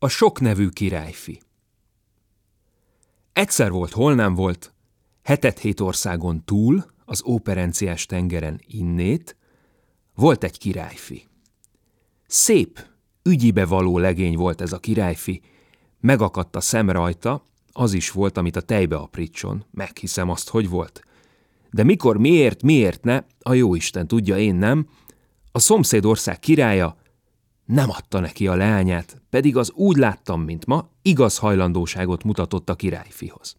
A sok nevű királyfi Egyszer volt, hol nem volt, hetet-hét országon túl, az óperenciás tengeren innét, volt egy királyfi. Szép, ügyibe való legény volt ez a királyfi, megakadt a szem rajta, az is volt, amit a tejbe aprítson, meghiszem azt, hogy volt. De mikor, miért, miért ne, a jóisten tudja, én nem, a szomszédország királya nem adta neki a leányát, pedig az úgy láttam, mint ma, igaz hajlandóságot mutatott a királyfihoz.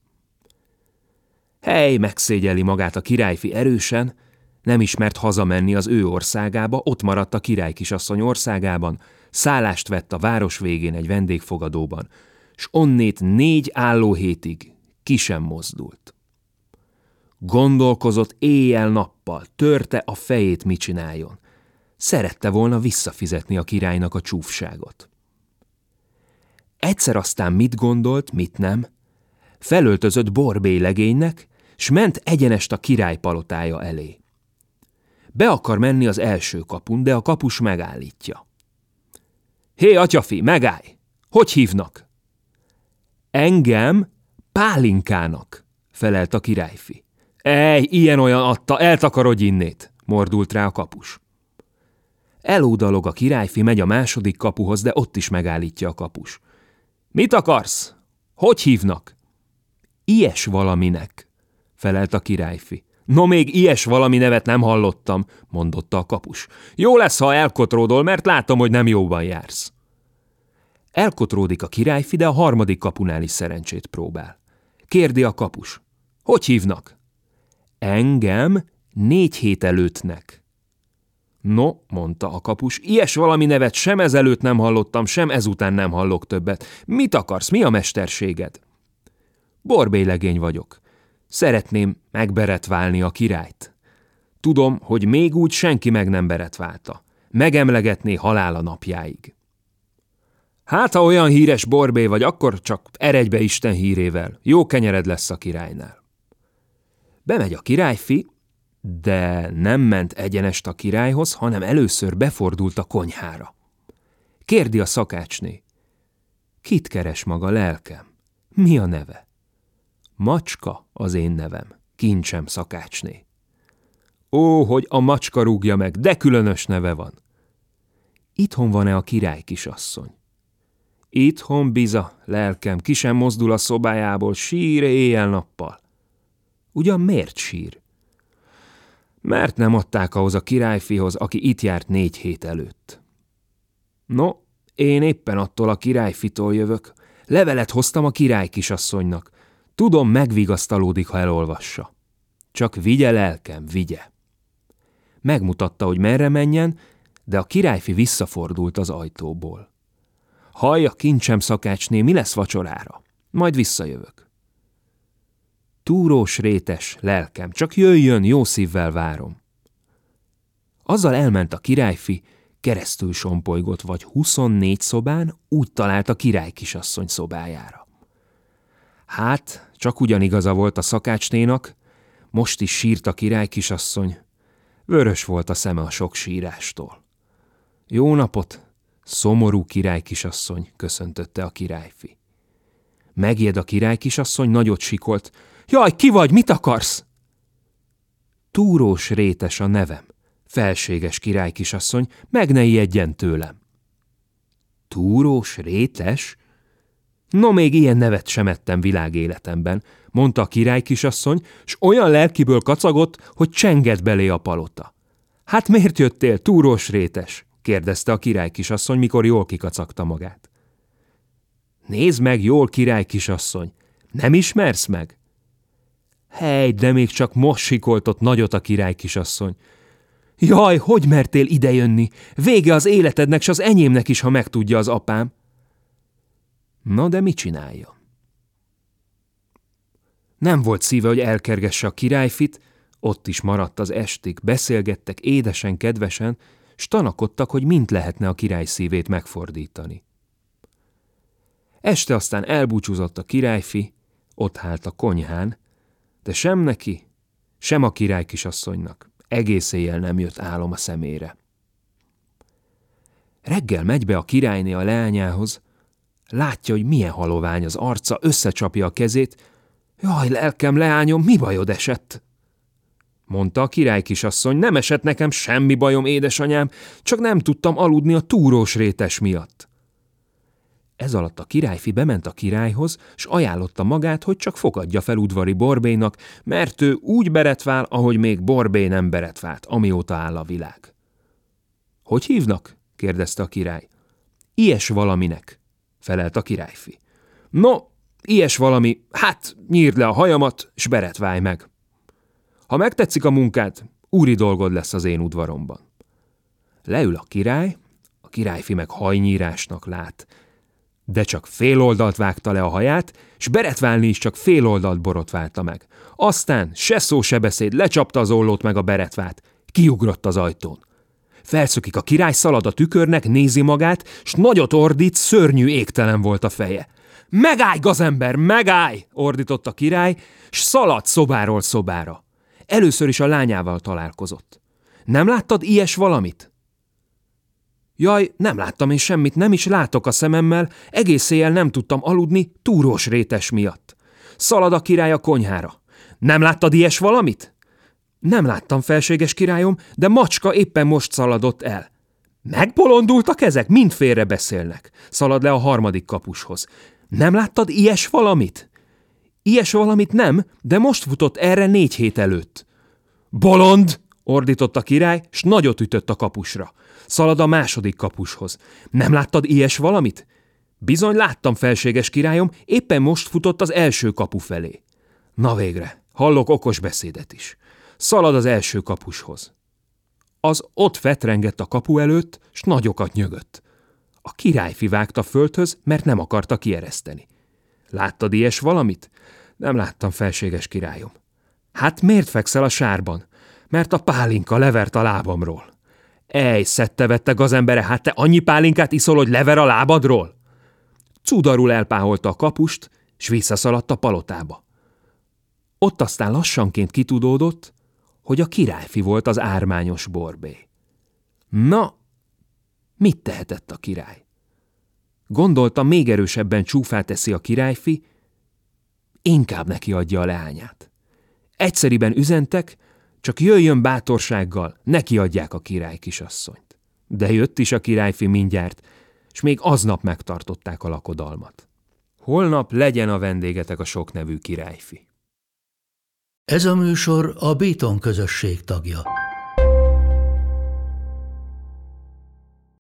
Hely, megszégyeli magát a királyfi erősen, nem ismert hazamenni az ő országába, ott maradt a király kisasszony országában, szállást vett a város végén egy vendégfogadóban, s onnét négy álló hétig ki sem mozdult. Gondolkozott éjjel-nappal, törte a fejét, mit csináljon. Szerette volna visszafizetni a királynak a csúfságot. Egyszer aztán mit gondolt, mit nem, felöltözött borbélegénynek, s ment egyenest a király palotája elé. Be akar menni az első kapun, de a kapus megállítja. Hé, atyafi, megállj! Hogy hívnak? Engem pálinkának, felelt a királyfi. Ej, ilyen-olyan adta, eltakarodj innét, mordult rá a kapus. Elúdalog a királyfi, megy a második kapuhoz, de ott is megállítja a kapus. Mit akarsz? Hogy hívnak? Ilyes valaminek, felelt a királyfi. No, még ilyes valami nevet nem hallottam, mondotta a kapus. Jó lesz, ha elkotródol, mert látom, hogy nem jóban jársz. Elkotródik a királyfi, de a harmadik kapunál is szerencsét próbál. Kérdi a kapus. Hogy hívnak? Engem négy hét előttnek. No, mondta a kapus, ilyes valami nevet sem ezelőtt nem hallottam, sem ezután nem hallok többet. Mit akarsz, mi a mesterséged? Borbélegény vagyok. Szeretném megberetválni a királyt. Tudom, hogy még úgy senki meg nem beretválta. Megemlegetné halála napjáig. Hát, ha olyan híres borbé vagy, akkor csak eredj be Isten hírével. Jó kenyered lesz a királynál. Bemegy a királyfi, de nem ment egyenest a királyhoz, hanem először befordult a konyhára. Kérdi a szakácsné. Kit keres maga lelkem? Mi a neve? Macska az én nevem, kincsem szakácsné. Ó, hogy a macska rúgja meg, de különös neve van. Itthon van-e a király kisasszony? Itthon biza, lelkem, ki sem mozdul a szobájából, sír éjjel-nappal. Ugyan miért sír? Mert nem adták ahhoz a királyfihoz, aki itt járt négy hét előtt. No, én éppen attól a királyfitól jövök. Levelet hoztam a király kisasszonynak. Tudom, megvigasztalódik, ha elolvassa. Csak vigye lelkem, vigye. Megmutatta, hogy merre menjen, de a királyfi visszafordult az ajtóból. Hallja, kincsem szakácsné, mi lesz vacsorára? Majd visszajövök. Túrós rétes, lelkem, csak jöjjön, jó szívvel várom. Azzal elment a királyfi, keresztül sompolygott vagy 24 szobán, úgy talált a király kisasszony szobájára. Hát, csak ugyanigaza volt a szakácsnénak, most is sírt a király kisasszony, vörös volt a szeme a sok sírástól. Jó napot, szomorú király kisasszony, köszöntötte a királyfi. Megjed a király kisasszony, nagyot sikolt, Jaj, ki vagy, mit akarsz? Túrós rétes a nevem, felséges király kisasszony, meg ne ijedjen tőlem. Túrós rétes? No, még ilyen nevet sem ettem világéletemben, mondta a király kisasszony, s olyan lelkiből kacagott, hogy csengett belé a palota. Hát miért jöttél, túrós rétes? kérdezte a király kisasszony, mikor jól kikacagta magát. Nézd meg jól, király kisasszony, nem ismersz meg? Hely, de még csak most sikoltott nagyot a király kisasszony. Jaj, hogy mertél idejönni? Vége az életednek, s az enyémnek is, ha megtudja az apám. Na de mit csinálja? Nem volt szíve, hogy elkergesse a királyfit, ott is maradt az estig, beszélgettek édesen, kedvesen, s tanakodtak, hogy mint lehetne a király szívét megfordítani. Este aztán elbúcsúzott a királyfi, ott hált a konyhán, de sem neki, sem a király kisasszonynak egész éjjel nem jött álom a szemére. Reggel megy be a királyné a leányához, Látja, hogy milyen halovány az arca, összecsapja a kezét. Jaj, lelkem, leányom, mi bajod esett? Mondta a király kisasszony, nem esett nekem semmi bajom, édesanyám, csak nem tudtam aludni a túrós rétes miatt. Ez alatt a királyfi bement a királyhoz, s ajánlotta magát, hogy csak fogadja fel udvari Borbénak, mert ő úgy beretvál, ahogy még Borbé nem beretvált, amióta áll a világ. Hogy hívnak? kérdezte a király. Ilyes valaminek, felelt a királyfi. No, ilyes valami, hát nyírd le a hajamat, s beretválj meg. Ha megtetszik a munkát, úri dolgod lesz az én udvaromban. Leül a király, a királyfi meg hajnyírásnak lát, de csak fél oldalt vágta le a haját, s beretválni is csak fél oldalt borotválta meg. Aztán se szó, se beszéd, lecsapta az ollót meg a beretvát, kiugrott az ajtón. Felszökik a király, szalad a tükörnek, nézi magát, s nagyot ordít, szörnyű égtelen volt a feje. Megállj, gazember, megállj! ordított a király, s szaladt szobáról szobára. Először is a lányával találkozott. Nem láttad ilyes valamit? Jaj, nem láttam én semmit, nem is látok a szememmel, egész éjjel nem tudtam aludni túrós rétes miatt. Szalad a király a konyhára. Nem láttad ilyes valamit? Nem láttam, felséges királyom, de macska éppen most szaladott el. Megbolondultak ezek? Mind félre beszélnek. Szalad le a harmadik kapushoz. Nem láttad ilyes valamit? Ilyes valamit nem, de most futott erre négy hét előtt. Bolond! ordított a király, s nagyot ütött a kapusra. Szalad a második kapushoz. Nem láttad ilyes valamit? Bizony láttam, felséges királyom, éppen most futott az első kapu felé. Na végre, hallok okos beszédet is. Szalad az első kapushoz. Az ott fetrengett a kapu előtt, s nagyokat nyögött. A királyfi vágta földhöz, mert nem akarta kiereszteni. Láttad ilyes valamit? Nem láttam, felséges királyom. Hát miért fekszel a sárban? Mert a pálinka levert a lábamról. Ej, szette vette gazembere, hát te annyi pálinkát iszol, hogy lever a lábadról? Cudarul elpáholta a kapust, s visszaszaladt a palotába. Ott aztán lassanként kitudódott, hogy a királyfi volt az ármányos borbé. Na, mit tehetett a király? Gondolta, még erősebben csúfát teszi a királyfi, inkább neki adja a leányát. Egyszeriben üzentek, csak jöjjön bátorsággal, neki adják a király kisasszonyt. De jött is a királyfi mindjárt, és még aznap megtartották a lakodalmat. Holnap legyen a vendégetek a sok nevű királyfi. Ez a műsor a Béton közösség tagja.